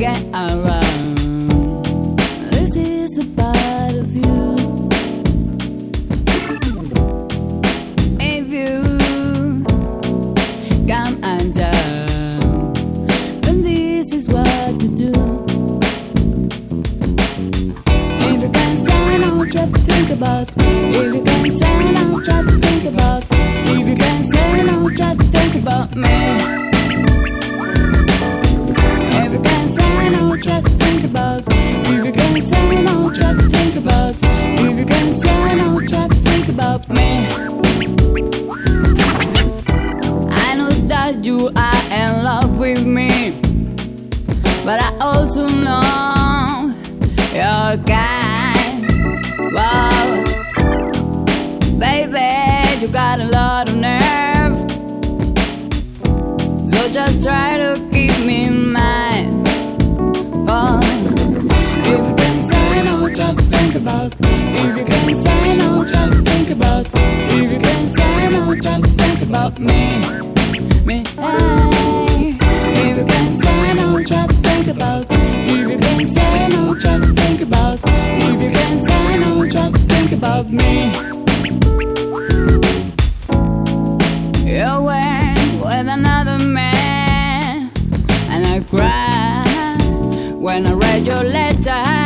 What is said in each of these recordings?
get around. with me. But I also know you're kind. Wow, baby, you got a lot of nerve. So just try about me. You went with another man, and I cried when I read your letter.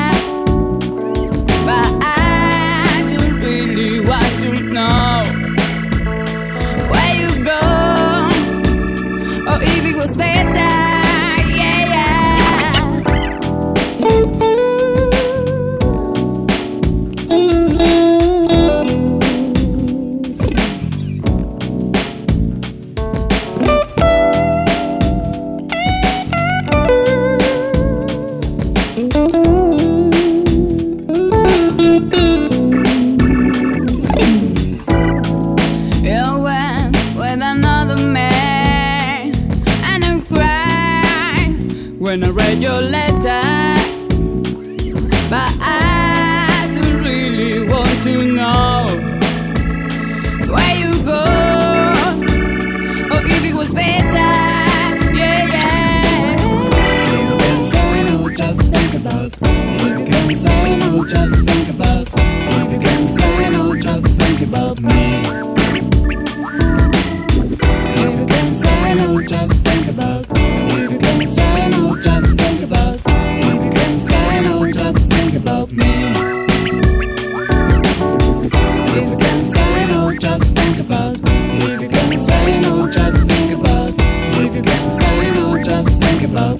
when I read your letter. But I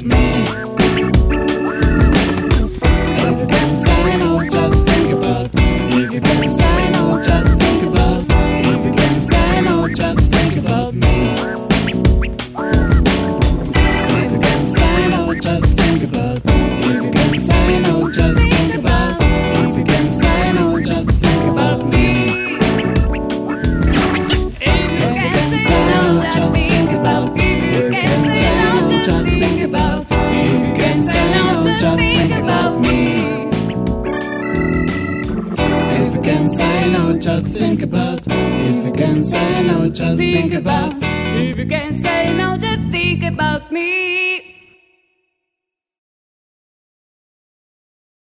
me. think about. If you can't say no, just think about me.